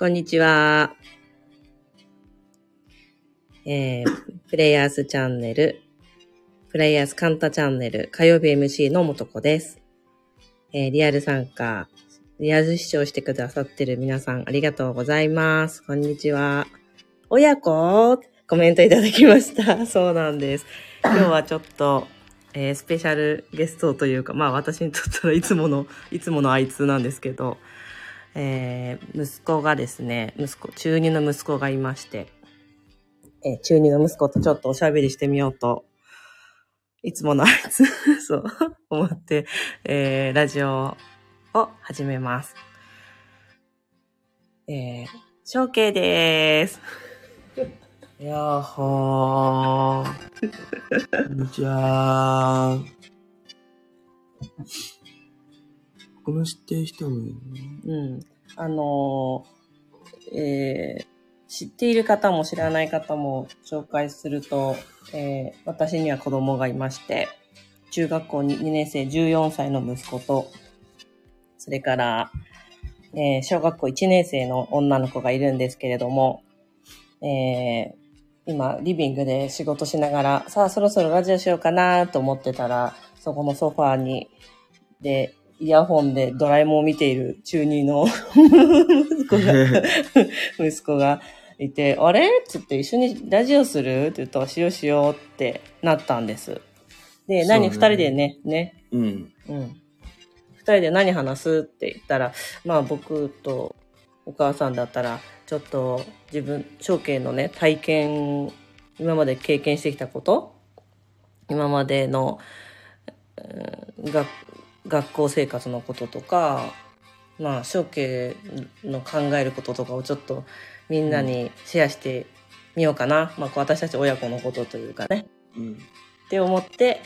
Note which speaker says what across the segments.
Speaker 1: こんにちは。えー、プレイヤーズチャンネル、プレイヤーズカンタチャンネル、火曜日 MC のもとこです。えー、リアル参加、リアル視聴してくださってる皆さんありがとうございます。こんにちは。親子？コメントいただきました。そうなんです。今日はちょっと、えースペシャルゲストというか、まあ私にとったらいつもの、いつものあいつなんですけど、えー息子がですね、息子、中2の息子がいまして、えー中2の息子とちょっとおしゃべりしてみようと、いつものあいつ、そう、思って、えーラジオを始めます。えー、小慶でーす。
Speaker 2: やっほー。こんにちは。この知ってる人もいるね。
Speaker 1: うん。あのーえー知っている方も知らない方も紹介すると、えー私には子供がいまして、中学校 2, 2年生14歳の息子と、それから、えー小学校1年生の女の子がいるんですけれども、えー今、リビングで仕事しながら、さあ、そろそろラジオしようかなと思ってたら、そこのソファーに、で、イヤホンでドラえもんを見ている中二の 息子が、息子がいて、あれ？っつって一緒にラジオする？って言ったら、しようしようってなったんです。で、何、二、人でね、ね、
Speaker 2: うん。
Speaker 1: うん。二人で何話す？って言ったら、まあ僕とお母さんだったら、ちょっと自分、証券のね、体験、今まで経験してきたこと？今までの、うん学学校生活のこととか、まあ、証券の考えることとかをちょっとみんなにシェアしてみようかな。まあ、私たち親子のことというかね。
Speaker 2: うん。
Speaker 1: って思って、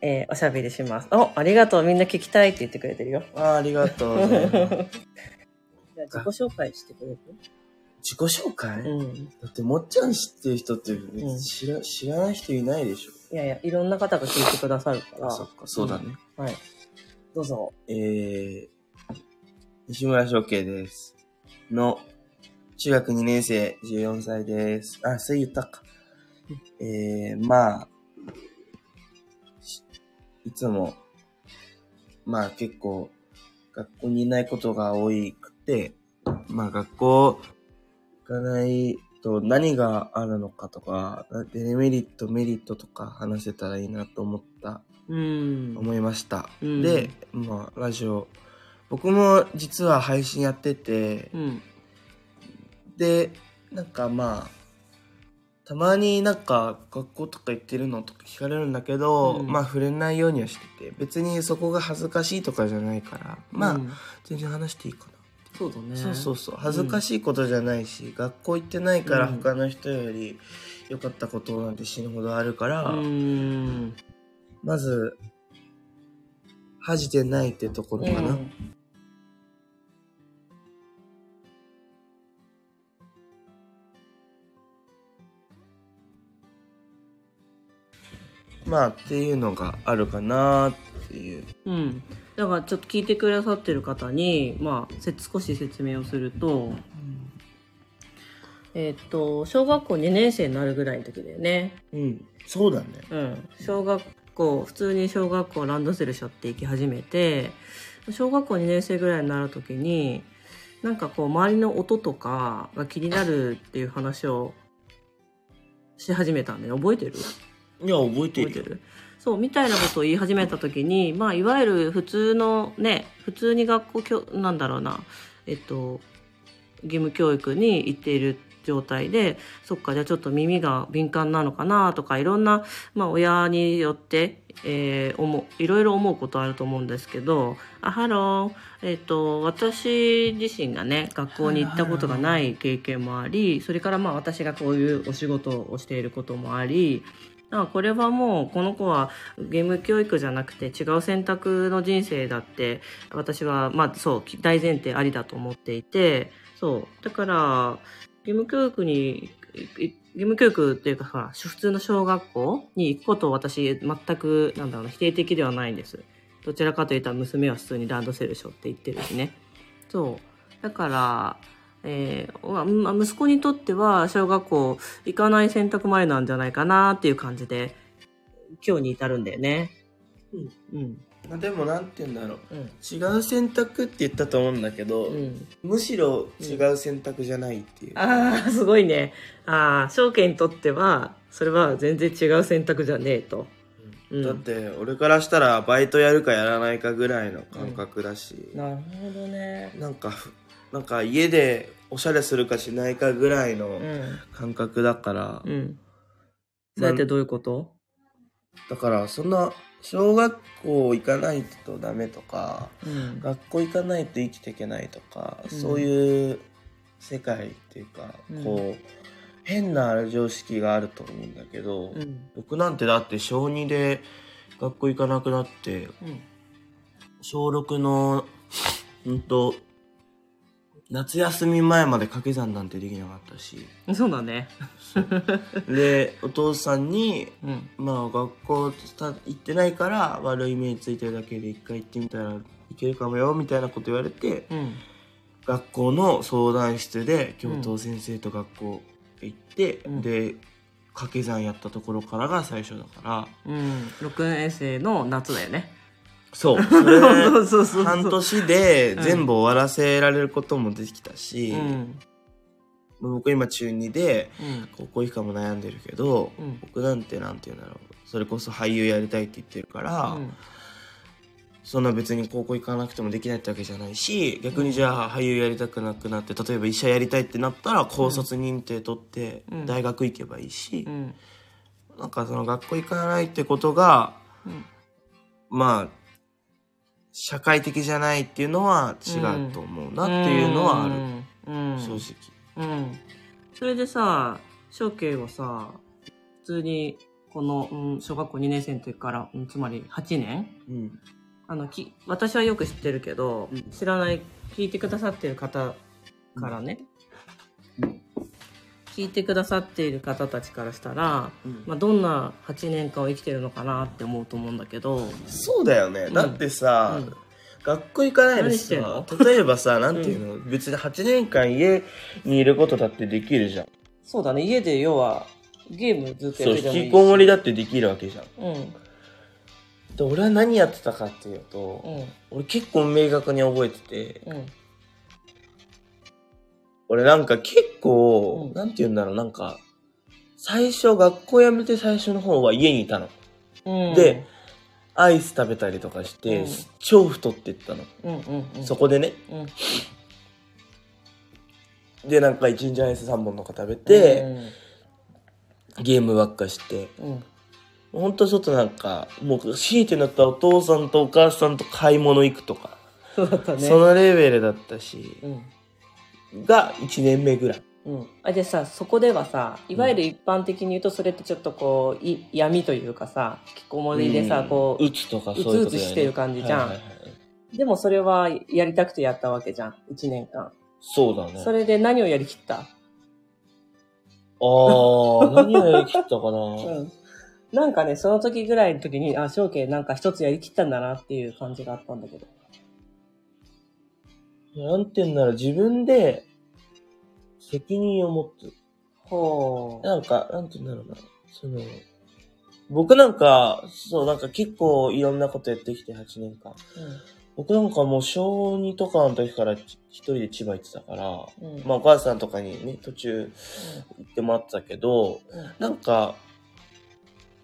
Speaker 1: えーおしゃべりします。お、ありがとう。みんな聞きたいって言ってくれてるよ。
Speaker 2: あーありがとう。
Speaker 1: じゃあ自己紹介してくれる？
Speaker 2: 自己紹介、
Speaker 1: うん。
Speaker 2: だって、もっちゃん知ってる人って知ら,、知らない人いないでしょ。
Speaker 1: いやいや、いろんな方が聞いてくださるから。
Speaker 2: あ、そっか、そうだね。
Speaker 1: はい。どうぞ。
Speaker 2: えー、西村翔慶です。の、中学2年生、14歳です。あ、それ言ったか。えー、まあ、しいつも、まあ結構、学校にいないことが多くて、まあ学校行かないと何があるのかとか、デメリット、メリットとか話せたらいいなと思った
Speaker 1: うん。
Speaker 2: 思いました。
Speaker 1: うん
Speaker 2: で、まあ、ラジオ、僕も実は配信やってて、
Speaker 1: うん。
Speaker 2: で、なんかまあ、たまになんか学校とか行ってるのとか聞かれるんだけど、
Speaker 1: うん
Speaker 2: まあ触れないようにはしてて、別にそこが恥ずかしいとかじゃないから、まあ、
Speaker 1: うん
Speaker 2: 全然話していいかな。
Speaker 1: そうだね。
Speaker 2: そうそうそう。恥ずかしいことじゃないし、学校行ってないから
Speaker 1: うん
Speaker 2: 他の人より良かったことなんて死ぬほどあるから、
Speaker 1: うん。
Speaker 2: まず、恥じてないってところかな。
Speaker 1: うん
Speaker 2: まあ、っていうのがあるかなっていう。
Speaker 1: うん。だからちょっと聞いてくださってる方に、まあ、せ少し説明をすると、えーっと、小学校2年生になるぐらいの時だよね。
Speaker 2: うん。そうだね。
Speaker 1: うん。小学校、普通に小学校ランドセル背負って行き始めて、小学校2年生ぐらいになる時に、なんかこう、周りの音とかが気になるっていう話をし始めたんだよ。覚えてる？
Speaker 2: いや、覚えてるよ。
Speaker 1: 覚えてる？そう、みたいなことを言い始めた時に、まあ、いわゆる普通のね、普通に学校教、なんだろうな、えっと、義務教育に行っている状態でそっかじゃあちょっと耳が敏感なのかなとかいろんな、まあ、親によって、えー思ういろいろ思うことあると思うんですけどあハロー、えっと私自身がね学校に行ったことがない経験もありそれからまあ私がこういうお仕事をしていることもありあこれはもうこの子は義務教育じゃなくて違う選択の人生だって私はまあそう大前提ありだと思っていてそう。だから義務教育に義務教育っていうかさ普通の小学校に行くことを私全くなんだろうな否定的ではないんです。どちらかというと娘は普通にランドセルしょって言ってるしね。そう。だからえー息子にとっては小学校行かない選択前なんじゃないかなっていう感じで今日に至るんだよね。うん。
Speaker 2: まあでもなんて言うんだろう
Speaker 1: うん。
Speaker 2: 違う選択って言ったと思うんだけど、
Speaker 1: うん。
Speaker 2: むしろ違う選択じゃないっていう、
Speaker 1: ああ、すごいね。ああ、証券にとっては、それは全然違う選択じゃねえと。うん
Speaker 2: だって俺からしたらバイトやるかやらないかぐらいの感覚だし、
Speaker 1: なるほどね。
Speaker 2: なんかふなんか家でおしゃれするかしないかぐらいの
Speaker 1: うん。
Speaker 2: 感覚だから、
Speaker 1: うん。それってどういうこと？
Speaker 2: だからそんな小学校行かないとダメとか
Speaker 1: うん。
Speaker 2: 学校行かないと生きていけないとか、
Speaker 1: うん
Speaker 2: そういう世界っていうか、
Speaker 1: うん
Speaker 2: こう変な常識があると思うんだけど、
Speaker 1: うん。
Speaker 2: 僕なんてだって小2で学校行かなくなって
Speaker 1: うん。
Speaker 2: 小6のうんと夏休み前まで掛け算なんてできなかったし
Speaker 1: そうだね。
Speaker 2: でお父さんに
Speaker 1: うん。
Speaker 2: まあ学校た行ってないから悪い目についてるだけで一回行ってみたらいけるかもよみたいなこと言われて
Speaker 1: うん。
Speaker 2: 学校の相談室で教頭先生と学校行って、
Speaker 1: うん
Speaker 2: で掛け算やったところからが最初だから
Speaker 1: うん。6年生の夏だよね。
Speaker 2: そう それ
Speaker 1: そうそうそうそう。
Speaker 2: 半年で
Speaker 1: うん
Speaker 2: 全部終わらせられることもできたし、
Speaker 1: うん。
Speaker 2: 僕今中2で
Speaker 1: うん。
Speaker 2: 高校以下も悩んでるけど、
Speaker 1: うん
Speaker 2: 僕なんてなんて言うんだろうそれこそ俳優やりたいって言ってるから、
Speaker 1: うん
Speaker 2: そんな別に高校行かなくてもできないってわけじゃないし逆にじゃあ俳優やりたくなくなって例えば医者やりたいってなったら高卒認定取って
Speaker 1: うん
Speaker 2: 大学行けばいいし
Speaker 1: う、ん。
Speaker 2: なんかその学校行かないってことが
Speaker 1: うん
Speaker 2: まあ社会的じゃないっていうのは違うと思うなっていうのはある、
Speaker 1: うん。
Speaker 2: 正直。
Speaker 1: うん。それでさ、小慶はさ、普通に、この、うん、小学校2年生の時から、うん、つまり8年？
Speaker 2: うん
Speaker 1: あの、き、私はよく知ってるけど、
Speaker 2: うん
Speaker 1: 知らない、聞いてくださってる方からね、
Speaker 2: うん
Speaker 1: 聞いてくださっている方たちからしたら、
Speaker 2: うん。
Speaker 1: まあ、どんな8年間を生きてるのかなって思うと思うんだけど、
Speaker 2: そうだよね、
Speaker 1: ん。
Speaker 2: だってさ、
Speaker 1: うん。
Speaker 2: 学校行かないでさ
Speaker 1: の？
Speaker 2: 例えばさなんていうの、別に8年間家にいることだってできるじゃん。
Speaker 1: そうだね、家で要は、ゲームずっとやっててもいいし。
Speaker 2: 引きこもりだってできるわけじゃん。
Speaker 1: うん。
Speaker 2: で俺は何やってたかっていうと、
Speaker 1: うん。
Speaker 2: 俺結構明確に覚えてて
Speaker 1: うん。
Speaker 2: 俺なんか結構、
Speaker 1: うん
Speaker 2: なんて言うんだろうなんか最初学校辞めて最初の方は家にいたの
Speaker 1: うん。
Speaker 2: で、アイス食べたりとかして、
Speaker 1: うん
Speaker 2: 超太ってったの、
Speaker 1: うんうんうん。
Speaker 2: そこでね
Speaker 1: うん。
Speaker 2: でなんか1日アイス3本とか食べて、ゲームばっかして
Speaker 1: うん、うん。
Speaker 2: ほんとちょっとなんかもう強いてなったらお父さんとお母さんと買い物行くとか、
Speaker 1: そうだったね。
Speaker 2: そのレベルだったし
Speaker 1: うん。
Speaker 2: が1年目ぐらい
Speaker 1: うん。あ、でさ、そこではさ、いわゆる一般的に言うと、それってちょっとこう、い闇というかさ、引きこもりでさ、
Speaker 2: うん
Speaker 1: こう、
Speaker 2: うつとかそういう
Speaker 1: うつうつしてる感じじゃん
Speaker 2: はいはいはい
Speaker 1: でもそれはやりたくてやったわけじゃん。一年間。
Speaker 2: そうだね
Speaker 1: それで何をやりきった？
Speaker 2: あー何をやりきったかな、
Speaker 1: うん。なんかね、その時ぐらいの時に、あ、正慶なんか一つやりきったんだなっていう感じがあったんだけど。
Speaker 2: なんて言うんだろう自分で責任を持つ
Speaker 1: ほう。
Speaker 2: なんか、なんて言うんだろうな。その、僕なんか、そう、なんか結構いろんなことやってきて8年間。僕なんかもう小2とかの時から一人で千葉行ってたから、
Speaker 1: うん。うん。
Speaker 2: まあお母さんとかにね、途中行ってもらってたけど、なんか、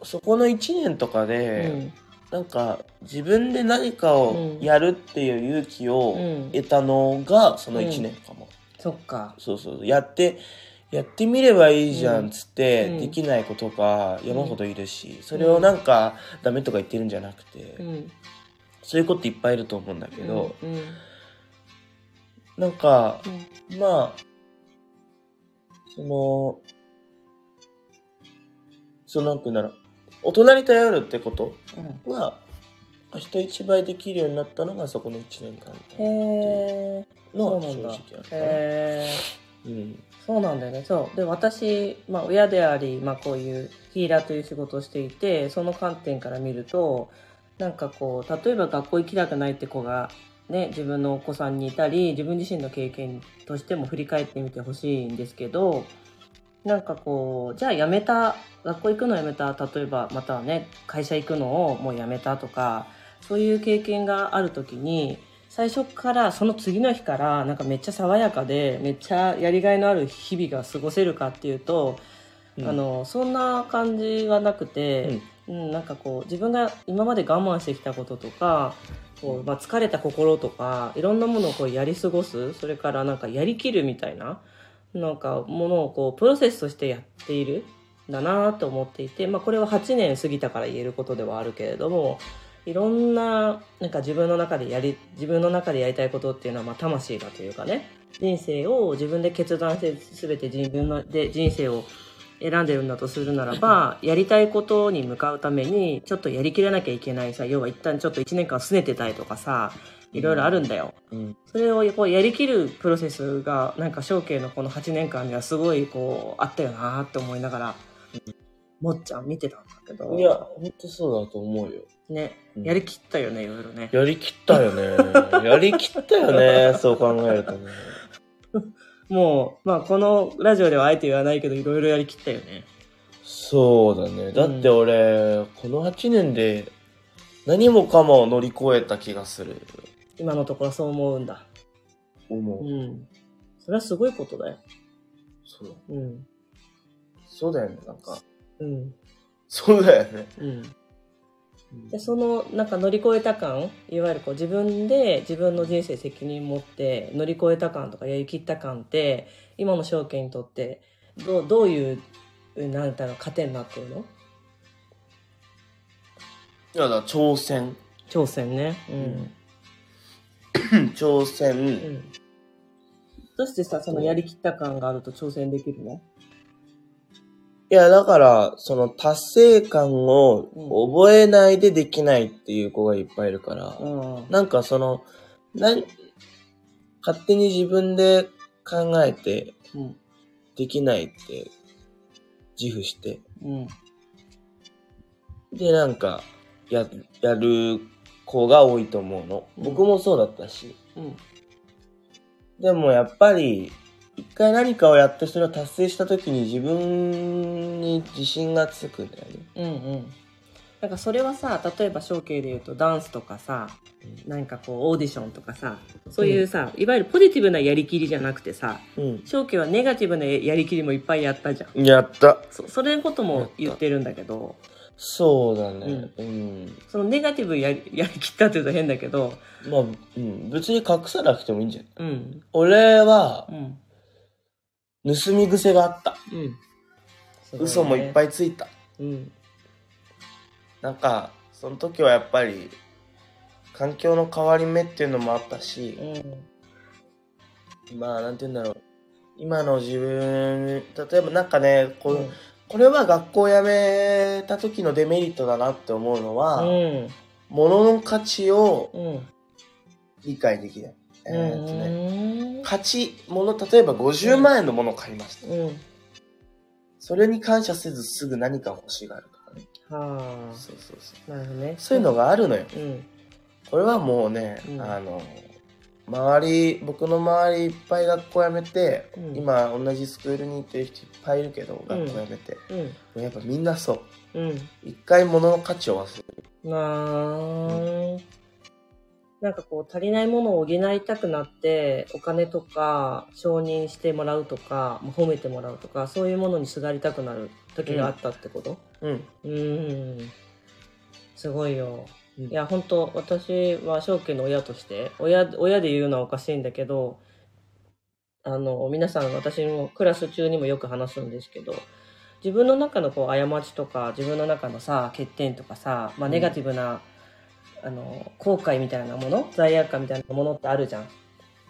Speaker 2: そこの1年とか
Speaker 1: うん。
Speaker 2: で、なんか自分で何かをやるっていう勇気を
Speaker 1: うん。
Speaker 2: 得たのがその1年かも。
Speaker 1: そっか。
Speaker 2: そうそう。やって、やってみればいいじゃんっつって、
Speaker 1: うん
Speaker 2: できない子とか山ほどいるし、それをなんかダメとか言ってるんじゃなくて、
Speaker 1: うん。
Speaker 2: そういう子っていっぱいいると思うんだけど、
Speaker 1: う
Speaker 2: なんか、
Speaker 1: うん
Speaker 2: まあ、その、そのなんて言うんだろう、大人に頼るってこと
Speaker 1: うん
Speaker 2: が、人一倍できるようになったのがそこの1年間
Speaker 1: へえ。
Speaker 2: の正
Speaker 1: そうなんだ
Speaker 2: 直あ。
Speaker 1: へえ。
Speaker 2: うん。
Speaker 1: そうなんだよね。そう。で、私、まあ、親であり、まあ、こういうヒーラーという仕事をしていて、その観点から見ると、なんかこう、例えば学校行きたくないって子が、ね、自分のお子さんにいたり、自分自身の経験としても振り返ってみてほしいんですけど、なんかこう、じゃあ辞めた、学校行くの辞めた、例えば、またはね、会社行くのをもう辞めたとか、そういう経験があるときに、最初からその次の日からなんかめっちゃ爽やかでめっちゃやりがいのある日々が過ごせるかっていうと、あのそんな感じはなくて、うん。なんかこう自分が今まで我慢してきたこととかこう、まあ、疲れた心とかいろんなものをこうやり過ごす。それからなんかやりきるみたいななんかものをこうプロセスとしてやっているんだなと思っていて、まあ、これは8年過ぎたから言えることではあるけれどもいろんななんか自分の中でやり自分の中でやりたいことっていうのはまあ魂がというかね人生を自分で決断して全て自分ので人生を選んでるんだとするならばやりたいことに向かうためにちょっとやりきらなきゃいけないさ要は一旦ちょっと1年間拗ねてたりとかさいろいろあるんだよ。
Speaker 2: うん。
Speaker 1: それをこうやりきるプロセスがなんか象形のこの8年間にはすごいこうあったよなって思いながら、もっちゃん見てたんだけど
Speaker 2: いや、ほんとそうだと思うよ。
Speaker 1: ね
Speaker 2: うん
Speaker 1: やりきったよねいろいろね。
Speaker 2: やりきったよね。やりきったよね。そう考えるとね。
Speaker 1: もうまあこのラジオではあえて言わないけどいろいろやりきったよね。
Speaker 2: そうだね。だって俺、この8年で何もかも乗り越えた気がする。
Speaker 1: 今のところそう思うんだ。
Speaker 2: 思う。
Speaker 1: うん。それはすごいことだよ。
Speaker 2: そう。
Speaker 1: うん。
Speaker 2: そうだよね。なんか。
Speaker 1: うん。
Speaker 2: そうだよね。
Speaker 1: うん。でそのなんか乗り越えた感いわゆるこう自分で自分の人生責任持って乗り越えた感とかやりきった感って今の証券にとってどうどういうなんだろう糧になってるの？
Speaker 2: いやだ挑戦。
Speaker 1: 挑戦ね。うん、
Speaker 2: 挑戦。
Speaker 1: うん、どうしてさそのやりきった感があると挑戦できるの？
Speaker 2: いや、だから、その達成感を覚えないでできないっていう子がいっぱいいるから、
Speaker 1: うん。
Speaker 2: なんかその、なん、勝手に自分で考えて
Speaker 1: うん。
Speaker 2: できないって自負して、
Speaker 1: うん。
Speaker 2: で、なんか、や、やる子が多いと思うの。
Speaker 1: うん。
Speaker 2: 僕もそうだったし。
Speaker 1: うん。
Speaker 2: でもやっぱり、一回何かをやってそれを達成した時に自分に自信がつくんだよね。
Speaker 1: うんうんなんかそれはさ例えば象形で言うとダンスとかさなんかこうオーディションとかさそういうさ、いわゆるポジティブなやりきりじゃなくてさ
Speaker 2: うん。
Speaker 1: 正気はネガティブなやりきりもいっぱいやったじゃん。
Speaker 2: やった。
Speaker 1: そそれのことも言ってるんだけど、
Speaker 2: そうだね。うん。
Speaker 1: そのネガティブやりやりきったって言うと変だけど、
Speaker 2: まあ、うん。別に隠さなくてもいいんじゃない？
Speaker 1: うん、
Speaker 2: 俺は
Speaker 1: う、ん、
Speaker 2: 盗み癖があった。
Speaker 1: うん。
Speaker 2: 嘘もいっぱいついた。
Speaker 1: い。うん、
Speaker 2: なんか、その時はやっぱり、環境の変わり目っていうのもあったし、
Speaker 1: うん、
Speaker 2: まあ、なんて言うんだろう。今の自分、例えばなんかね、こ,、
Speaker 1: うん、
Speaker 2: これは学校辞めた時のデメリットだなって思うのは、
Speaker 1: うん、
Speaker 2: 物の価値を
Speaker 1: うん、
Speaker 2: 理解できない。えーっとね、
Speaker 1: うん、
Speaker 2: 価値、物、例えば50万円のものを買いました。
Speaker 1: うん、
Speaker 2: それに感謝せずすぐ何か欲しがるとかね。
Speaker 1: は
Speaker 2: そうそうそう。
Speaker 1: あ、なるほどね。
Speaker 2: そういうのがあるのよ。
Speaker 1: うん、
Speaker 2: これはもうね、
Speaker 1: うん
Speaker 2: あの、周り、僕の周りいっぱい学校辞めて、
Speaker 1: うん
Speaker 2: 今同じスクールに行ってる人いっぱいいるけど、
Speaker 1: うん
Speaker 2: 学校辞めて。
Speaker 1: うん、
Speaker 2: やっぱみんなそう。
Speaker 1: うん。
Speaker 2: 一回物の価値を忘れる。
Speaker 1: なーなんかこう足りないものを補いたくなってお金とか承認してもらうとかまあ褒めてもらうとかそういうものにすがりたくなる時があったってこと？
Speaker 2: うん。
Speaker 1: うーん。すごいよ、
Speaker 2: うん。
Speaker 1: いや本当私は正家の親として親親で言うのはおかしいんだけどあの、皆さん、私もクラス中にもよく話すんですけど、自分の中のこう、過ちとか、自分の中のさ、欠点とかさ、まあ、
Speaker 2: うん
Speaker 1: ネガティブな、あの、後悔みたいなもの、罪悪感みたいなものってあるじゃん。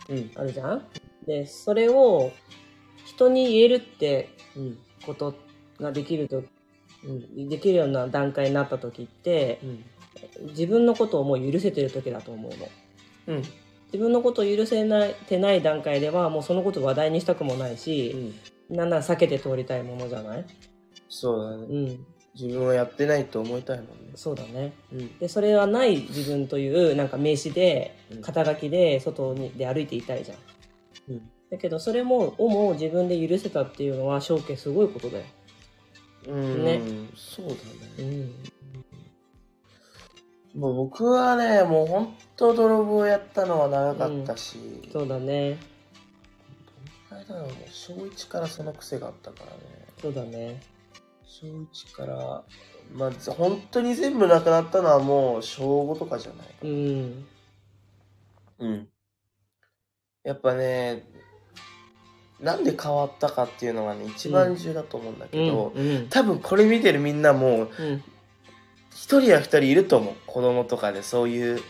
Speaker 2: うん。
Speaker 1: あるじゃん？で、それを、人に言えるって
Speaker 2: うん。
Speaker 1: ことができると、うん、できるような段階になった時って、
Speaker 2: うん。
Speaker 1: 自分のことをもう許せてる時だと思うの。
Speaker 2: うん。
Speaker 1: 自分のことを許せないてない段階ではもうそのことを話題にしたくもないし、なんなら避けて通りたいものじゃない？
Speaker 2: そうだね。
Speaker 1: うん。
Speaker 2: 自分はやってないと思いたいもんね。
Speaker 1: そうだね。
Speaker 2: うん。
Speaker 1: で、それはない自分というなんか名刺で
Speaker 2: うん、
Speaker 1: 肩書きで外にで歩いていたいじゃん。
Speaker 2: うん。
Speaker 1: だけどそれも、をも自分で許せたっていうのは、正家すごいことだよ。
Speaker 2: うん。
Speaker 1: ね
Speaker 2: そうだ
Speaker 1: う
Speaker 2: ね。
Speaker 1: ん。
Speaker 2: もう僕はね、もう本当泥棒やったのは長かったし、
Speaker 1: そうだね。
Speaker 2: あれだろう、もう小1からその癖があったからね。
Speaker 1: そうだね。
Speaker 2: 小1から、まあ、ぜ本当に全部なくなったのはもう小5とかじゃないか
Speaker 1: うん。
Speaker 2: うん。やっぱね、なんで変わったかっていうのがね、一番重要だと思うんだけど、
Speaker 1: うん。うん。
Speaker 2: 多分これ見てるみんなも、
Speaker 1: うん。
Speaker 2: 一人や二人いると思う。子供とかでそういう。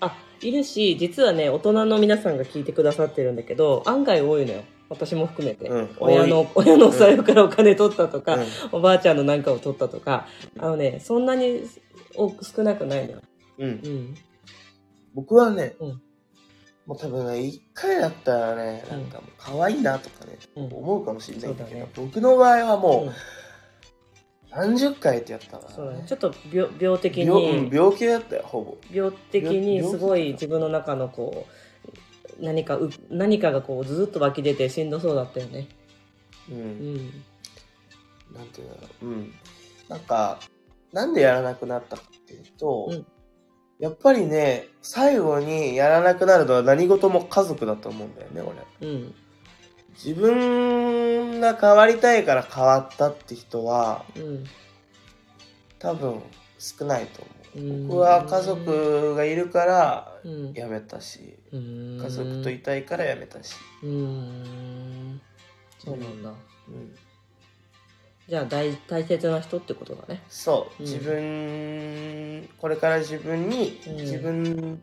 Speaker 1: あ、いるし、実はね、大人の皆さんが聞いてくださってるんだけど、案外多いのよ。私も含めて。
Speaker 2: うん
Speaker 1: 親の、親のお財布からお金取ったとか、
Speaker 2: うん
Speaker 1: おばあちゃんのなんかを取ったとか、あのね、そんなに多く少なくないのよ。
Speaker 2: うん。
Speaker 1: うん。
Speaker 2: 僕はね、
Speaker 1: うん
Speaker 2: もう多分ね、一回だったらね、なんかもう可愛いなとかね、
Speaker 1: うん
Speaker 2: 思うかもしれないんだけど、
Speaker 1: ね
Speaker 2: 僕の場合はも
Speaker 1: う
Speaker 2: 何十回ってやったから、
Speaker 1: そうだね。ちょっと病病的
Speaker 2: 病うん
Speaker 1: に、
Speaker 2: 病気だったよ、ほぼ。
Speaker 1: 病的に
Speaker 2: 病
Speaker 1: すごい自分の中のこう、何かう、何かがこうずっと湧き出てしんどそうだったよね。
Speaker 2: う。
Speaker 1: うんん。
Speaker 2: なんていうんだろう。うん。なんか、なんでやらなくなったかっていうと、
Speaker 1: うん
Speaker 2: やっぱりね、最後にやらなくなるのは何事も家族だと思うんだよね、俺。
Speaker 1: うん。
Speaker 2: 自分が変わりたいから変わったって人は、
Speaker 1: うん。
Speaker 2: 多分少ないと思う。
Speaker 1: うん
Speaker 2: 僕は家族がいるから
Speaker 1: うん。
Speaker 2: 辞めたし、
Speaker 1: 家
Speaker 2: 家族といたいから辞めたし。
Speaker 1: うーん。そうなんだ。
Speaker 2: うん
Speaker 1: じゃあ大大切な人ってことだね。
Speaker 2: そう、
Speaker 1: うん
Speaker 2: 自分、これから自分に、
Speaker 1: うん
Speaker 2: 自分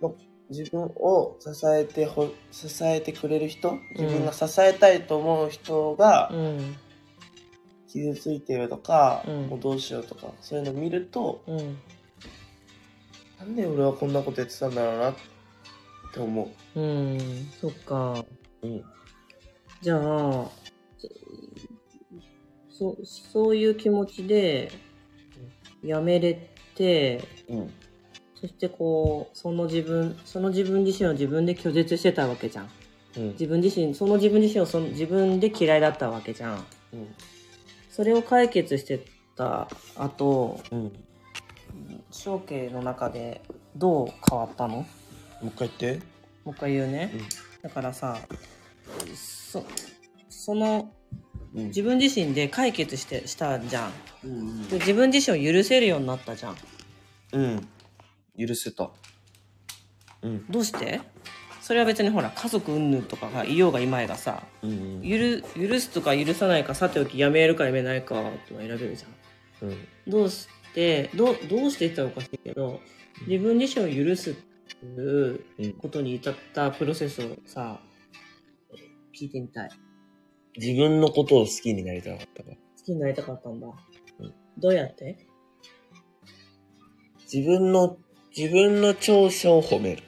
Speaker 2: の、自分を支えてほ、支えてくれる人、自分が支えたいと思う人が
Speaker 1: うん。
Speaker 2: 傷ついてるとか、
Speaker 1: うん
Speaker 2: もうどうしようとか、そういうの見ると、
Speaker 1: うん。
Speaker 2: なんで俺はこんなことやってたんだろうなって思
Speaker 1: うん。そっか。
Speaker 2: う。うん。
Speaker 1: じゃあ、そ、そういう気持ちで、やめれて、
Speaker 2: うん。
Speaker 1: そしてこう、その自分、その自分自身を自分で拒絶してたわけじゃん。
Speaker 2: うん。
Speaker 1: 自分自身、その自分自身をその自分で嫌いだったわけじゃん。
Speaker 2: うん。
Speaker 1: それを解決してた後、
Speaker 2: うん。
Speaker 1: 象形の中でどう変わったの？
Speaker 2: もう一回言って。
Speaker 1: もう一回言うね。
Speaker 2: うん
Speaker 1: だからさ、そ、その、
Speaker 2: うん
Speaker 1: 自分自身で解決して、したじゃん。
Speaker 2: うん
Speaker 1: で自分自身を許せるようになったじゃん。
Speaker 2: うん。許せた。うん。
Speaker 1: どうして？それは別にほら、家族云々とかがいようがいまいがさ、
Speaker 2: うん。
Speaker 1: 許、許すとか許さないかさておき、やめるかやめないかは選べるじゃん。
Speaker 2: うん。
Speaker 1: どうして、どう、どうしてって言ったらおかしいけど、自分自身を許すっていう
Speaker 2: うん
Speaker 1: ことに至ったプロセスをさ、聞いてみたい。
Speaker 2: 自分のことを好きになりたかったから。
Speaker 1: 好きになりたかったんだ。
Speaker 2: うん
Speaker 1: どうやって？
Speaker 2: 自分の、自分の長所を褒める。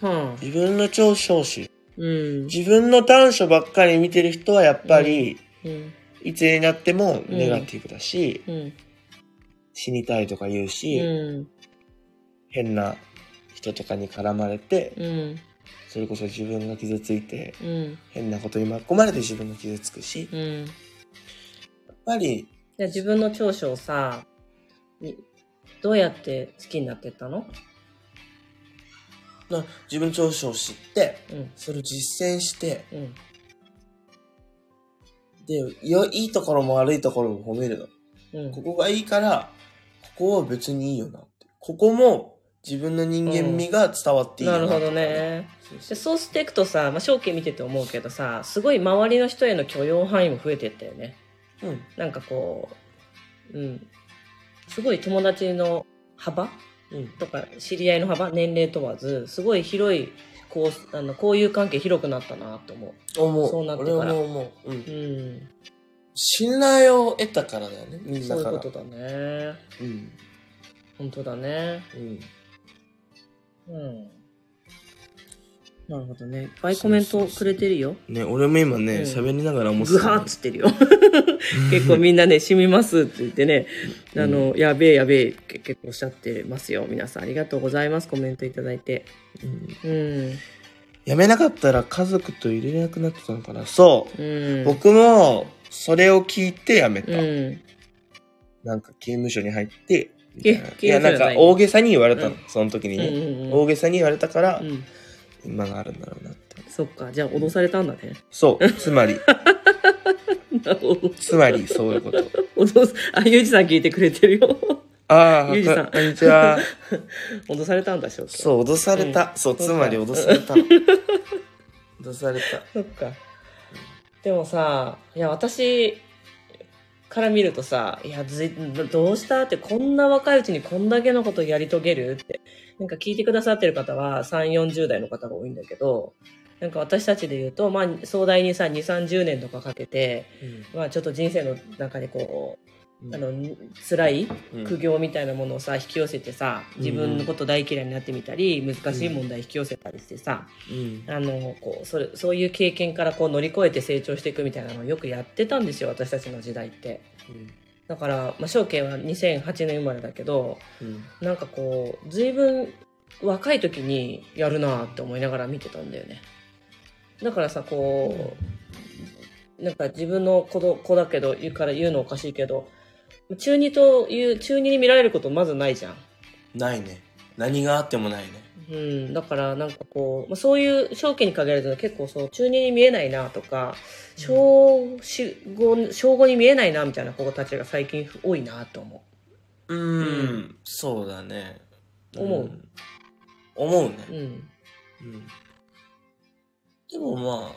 Speaker 1: はあ。
Speaker 2: 自分の長所を知る。
Speaker 1: うん。
Speaker 2: 自分の短所ばっかり見てる人はやっぱり、
Speaker 1: うん。
Speaker 2: いつになってもネガティブだし、
Speaker 1: うん。
Speaker 2: 死にたいとか言うし、
Speaker 1: うん。
Speaker 2: 変な人とかに絡まれて、
Speaker 1: うん。
Speaker 2: それこそ自分が傷ついて、
Speaker 1: うん。
Speaker 2: 変なことに巻き込まれて自分が傷つくし、
Speaker 1: うん。
Speaker 2: やっぱり、
Speaker 1: じゃあ自分の長所をさ、にどうやって好きになってったの？
Speaker 2: な自分の長所を知って、
Speaker 1: うん。
Speaker 2: それを実践して、
Speaker 1: うん。
Speaker 2: で、よいいところも悪いところも褒めるの。
Speaker 1: うん。
Speaker 2: ここがいいから、ここは別にいいよなって。ここも自分の人間味が伝わっていいよ
Speaker 1: なるほどね。
Speaker 2: そうそう
Speaker 1: でそうしていくとさ、まあ、証券見てて思うけどさ、すごい周りの人への許容範囲も増えてったよね。
Speaker 2: うん
Speaker 1: なんかこう、うん。すごい友達の幅
Speaker 2: うん
Speaker 1: とか、知り合いの幅、年齢問わず、すごい広い、こう、あの、交友関係広くなったなと思
Speaker 2: 思う
Speaker 1: そうなってから
Speaker 2: 俺も思う、うん
Speaker 1: う。うん。
Speaker 2: 信頼を得たからだよねみん
Speaker 1: そう
Speaker 2: なから
Speaker 1: いうことだね。
Speaker 2: うん
Speaker 1: 本当だね。
Speaker 2: うん
Speaker 1: うん。なるほどね。いっぱいコメントくれてるよ。
Speaker 2: ね俺も今ね
Speaker 1: うん
Speaker 2: 喋、りながら思って
Speaker 1: ぐはーっつってるよ。結構みんなね、染みますって言ってね、あの、やべえやべえって結構おっしゃってますよ。皆さんありがとうございます。コメントいただいて。
Speaker 2: うん
Speaker 1: うん。
Speaker 2: やめなかったら家族と入れなくなってたのかなそう、
Speaker 1: うん。
Speaker 2: 僕もそれを聞いてやめた、
Speaker 1: うん。
Speaker 2: なんか刑務所に入っていや
Speaker 1: な
Speaker 2: んか大げさに言われたの、
Speaker 1: うん
Speaker 2: その時にね、
Speaker 1: うんうんうん
Speaker 2: 大げさに言われたから、
Speaker 1: うん。
Speaker 2: 今があるんだろうなって
Speaker 1: そっか。じゃあ脅されたんだね。
Speaker 2: そうつまり。つまりそういうこと
Speaker 1: 脅す、あ、ゆうじさん聞いてくれてるよ。
Speaker 2: ああ
Speaker 1: ゆうじさん
Speaker 2: こんにちは
Speaker 1: 脅されたんだしょ。
Speaker 2: そう脅された、そうつまり脅されたの 脅された
Speaker 1: そっか。でもさ、いや、私から見るとさ、いや、ずいどうしたって、こんな若いうちにこんだけのことやり遂げるって、なんか聞いてくださってる方は3、40代の方が多いんだけど、なんか私たちで言うと、まあ、壮大にさ、2、30年とかかけて、まあ、ちょっと人生の中にこう、あの、辛い
Speaker 2: うん。
Speaker 1: 苦行みたいなものをさ、引き寄せてさ、自分のこと大嫌いになってみたり、難しい問題引き寄せたりしてさ、
Speaker 2: うん。
Speaker 1: あのこうそれそういう経験からこう乗り越えて成長していくみたいなのをよくやってたんですよ私たちの時代って。だから、まあ、証券は2008年生まれだけど
Speaker 2: うん。
Speaker 1: なんかこう随分若い時にやるなって思いながら見てたんだよね。だからさこうなんか自分の子ど子だけど言うから言うのおかしいけど中二という中二に見られることまずないじゃん。
Speaker 2: ないね。何があってもないね。
Speaker 1: うん、だからなんかこう、まあ、そういう証券に限らず結構そう中二に見えないなとか小四五小五に見えないなみたいな子たちが最近多いなと思
Speaker 2: う。ん、そうだね。
Speaker 1: 思う？ん。
Speaker 2: 思うね。
Speaker 1: う。うん。
Speaker 2: うん。でもまあ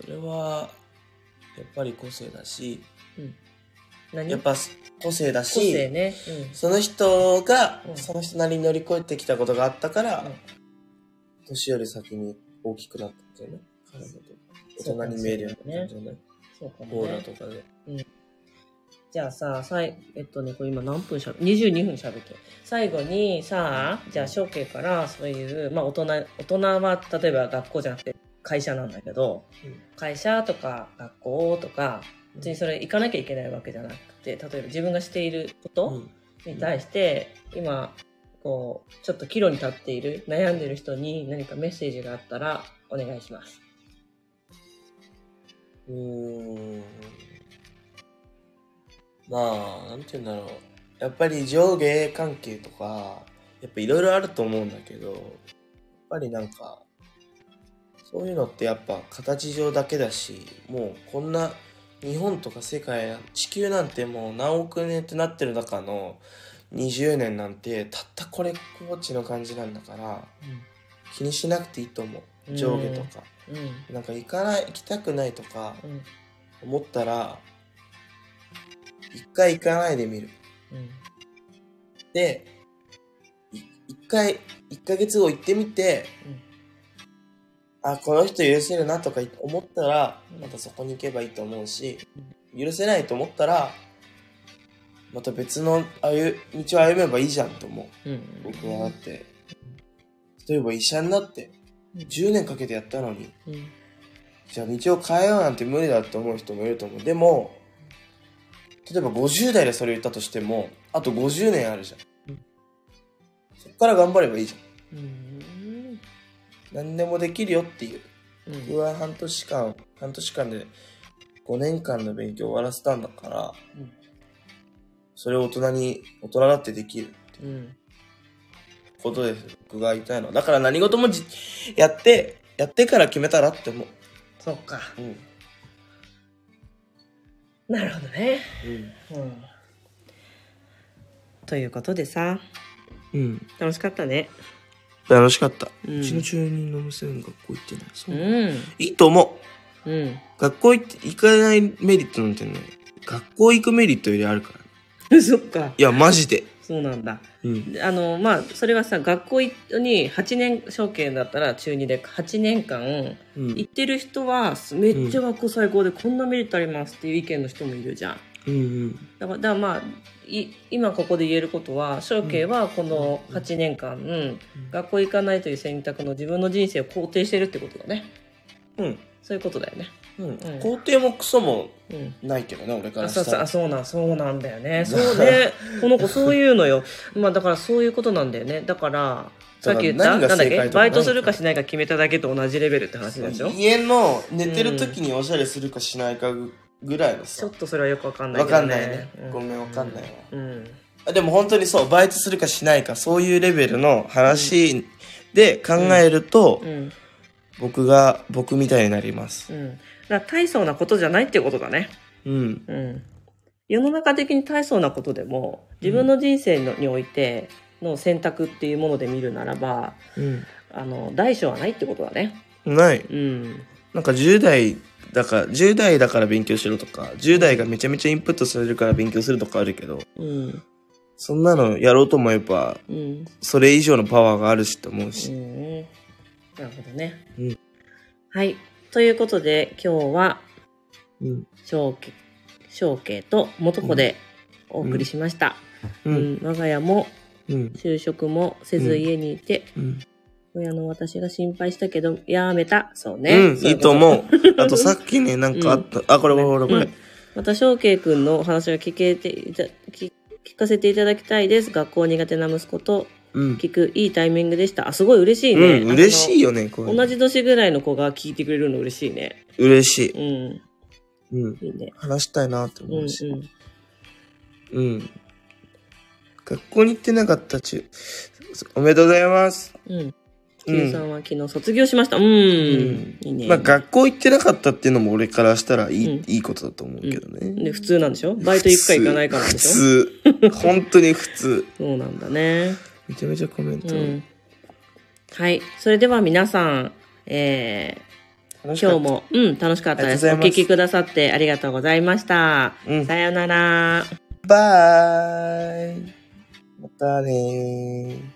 Speaker 2: それはやっぱり個性だし
Speaker 1: 何
Speaker 2: やっぱ個性だし、
Speaker 1: ね。
Speaker 2: その人が
Speaker 1: うん。
Speaker 2: その人なりに乗り越えてきたことがあったから、
Speaker 1: うん。
Speaker 2: 年より先に大きくなったんじゃない？大人に見えるようになったんじゃない、
Speaker 1: そうか
Speaker 2: オーラ。とかで。
Speaker 1: じゃあさ、さい、えっとね、これ今何分しゃべ、22分しゃべって。る。最後にさ、じゃあ、証券からそういう、まあ大人、大人は例えば学校じゃなくて会社なんだけど、
Speaker 2: うん。
Speaker 1: 会社とか学校とか、別にそれ行かなきゃいけないわけじゃなくて、例えば自分がしていること、
Speaker 2: うん
Speaker 1: に対して、今、こう、ちょっと岐路に立っている、悩んでる人に何かメッセージがあったらお願いします。
Speaker 2: うーんまあ、なんて言うんだろう。やっぱり上下関係とか、やっぱいろいろあると思うんだけど、やっぱりなんか、そういうのってやっぱ形上だけだし、もうこんな日本とか世界、地球なんてもう何億年ってなってる中の20年なんてたったこれっぽっちの感じなんだから、気にしなくていいと思う。上下とか。
Speaker 1: うん。
Speaker 2: なんか行かない、行きたくないとか、
Speaker 1: うん。
Speaker 2: 思ったら、一回行かないでみる。
Speaker 1: うん。
Speaker 2: で、い一回、一ヶ月後行ってみて、あ、この人許せるなとか思ったら
Speaker 1: う、ん
Speaker 2: またそこに行けばいいと思うし、許せないと思ったら、また別の歩道を歩めばいいじゃんと思う。
Speaker 1: うん。
Speaker 2: 僕はだって、例えば医者になって、10年かけてやったのに、
Speaker 1: うん。
Speaker 2: じゃあ道を変えようなんて無理だって思う人もいると思う。でも、例えば50代でそれ言ったとしても、あと50年あるじゃん。
Speaker 1: うん
Speaker 2: そっから頑張ればいいじゃん。何でもできるよっていう。
Speaker 1: うん。
Speaker 2: 僕は半年間、半年間で5年間の勉強を終わらせたんだから、
Speaker 1: うん
Speaker 2: それを大人に、大人だってできるって
Speaker 1: うん。
Speaker 2: ことです。僕が言いたいのは。だから何事もじやって、やってから決めたらって思う。
Speaker 1: そっか。
Speaker 2: うん。
Speaker 1: なるほどね。
Speaker 2: うん。
Speaker 1: うん。ということでさ、
Speaker 2: うん。
Speaker 1: 楽しかったね。
Speaker 2: 楽しかった。
Speaker 1: う
Speaker 2: うんちの中二の娘も学校行ってない。そうう。
Speaker 1: ん。
Speaker 2: いいと思う。
Speaker 1: うん。
Speaker 2: 学校行って、行かないメリットなんてね、学校行くメリットよりあるから。
Speaker 1: そっか。
Speaker 2: いや、マジで。
Speaker 1: そうなんだ。
Speaker 2: うん。
Speaker 1: であの、まあ、それはさ、学校に8年、証券だったら中2で8年間、
Speaker 2: うん
Speaker 1: 行ってる人は、めっちゃ学校最高でこんなメリットありますっていう意見の人もいるじゃん。
Speaker 2: うんうん。
Speaker 1: だから、まあ、い今ここで言えることは、証券はこの8年間、学校行かないという選択の自分の人生を肯定してるってことだね。
Speaker 2: うん。
Speaker 1: そういうことだよね。
Speaker 2: うん。
Speaker 1: ん
Speaker 2: 肯定もクソも
Speaker 1: うん。
Speaker 2: ないけどね、俺か
Speaker 1: あ
Speaker 2: らしたら。
Speaker 1: そうそうあそうなんそうなんだよね そうねこの子そういうのよまあだからそういうことなんだよねだからさっき言ったなんだっけ？バイトするかしないか決めただけと同じレベルって話でしょ？
Speaker 2: 家の寝てる時におしゃれするかしないかぐらいのさ
Speaker 1: ちょっ。とそれはよくわかんない
Speaker 2: わ
Speaker 1: けどね
Speaker 2: かんないね。
Speaker 1: う
Speaker 2: ごめん、わかんないわ。
Speaker 1: うん
Speaker 2: あでも本当にそう、バイトするかしないか、そういうレベルの話で考えると、
Speaker 1: うん
Speaker 2: 僕が、僕みたいになります。
Speaker 1: うんだから大層なことじゃないってことだね
Speaker 2: うん。
Speaker 1: うん世の中的に大層なことでも自分の人生のにおいての選択っていうもので見るならば
Speaker 2: うん。
Speaker 1: あの大小はないってことだね
Speaker 2: ない。
Speaker 1: うん
Speaker 2: なんか10代だから、10代だから勉強しろとか、10代がめちゃめちゃインプットされるから勉強するとかあるけど、
Speaker 1: うん
Speaker 2: そんなのやろうと思えば、
Speaker 1: うん
Speaker 2: それ以上のパワーがあるしと思うし。
Speaker 1: うんなるほどね。
Speaker 2: うん
Speaker 1: はい。ということで、今日は、
Speaker 2: うん。
Speaker 1: 小慶、小慶と元子でお送りしました。
Speaker 2: う。
Speaker 1: うんん、我が家も
Speaker 2: うん。
Speaker 1: 就職もせず家にいて、
Speaker 2: うん。
Speaker 1: 親の私が心配したけど、やめた。そうね。
Speaker 2: うん、いいと
Speaker 1: う。
Speaker 2: 思う。あとさっきね、なんかあった。あ、これこれこれこれ。
Speaker 1: うんまた、小慶くんのお話が聞けていた、聞聞かせていただきたいです。学校苦手な息子と
Speaker 2: うん。
Speaker 1: 聞くいいタイミングでした。あ、すごい嬉しいね。
Speaker 2: うん、嬉しい
Speaker 1: よ。
Speaker 2: よね、これ。
Speaker 1: 同じ年ぐらいの子が聞いてくれるの嬉しいね。
Speaker 2: 嬉しい。
Speaker 1: うん。
Speaker 2: うん。
Speaker 1: いいね。
Speaker 2: 話したいなって
Speaker 1: うん
Speaker 2: 思うし。
Speaker 1: うん。
Speaker 2: うん。学校に行ってなかったちゅ、おめでとうございます。
Speaker 1: うん。
Speaker 2: うん
Speaker 1: Q さんは昨日卒業しました。うん。
Speaker 2: ん
Speaker 1: いいね。
Speaker 2: まあ学校行ってなかったっていうのも俺からしたらいい、
Speaker 1: うん
Speaker 2: いいことだと思うけどね。
Speaker 1: で、普通なんでしょ？バイト行くか行かないかなんでしょ？
Speaker 2: 普通。本当に普通。
Speaker 1: そうなんだね。
Speaker 2: めちゃめちゃコメント。
Speaker 1: うん。はい。それでは皆さん、えー、今日も、うん、楽しかったです。お聞きくださってありがとうございました。
Speaker 2: うん
Speaker 1: さようなら。
Speaker 2: バイまたねー。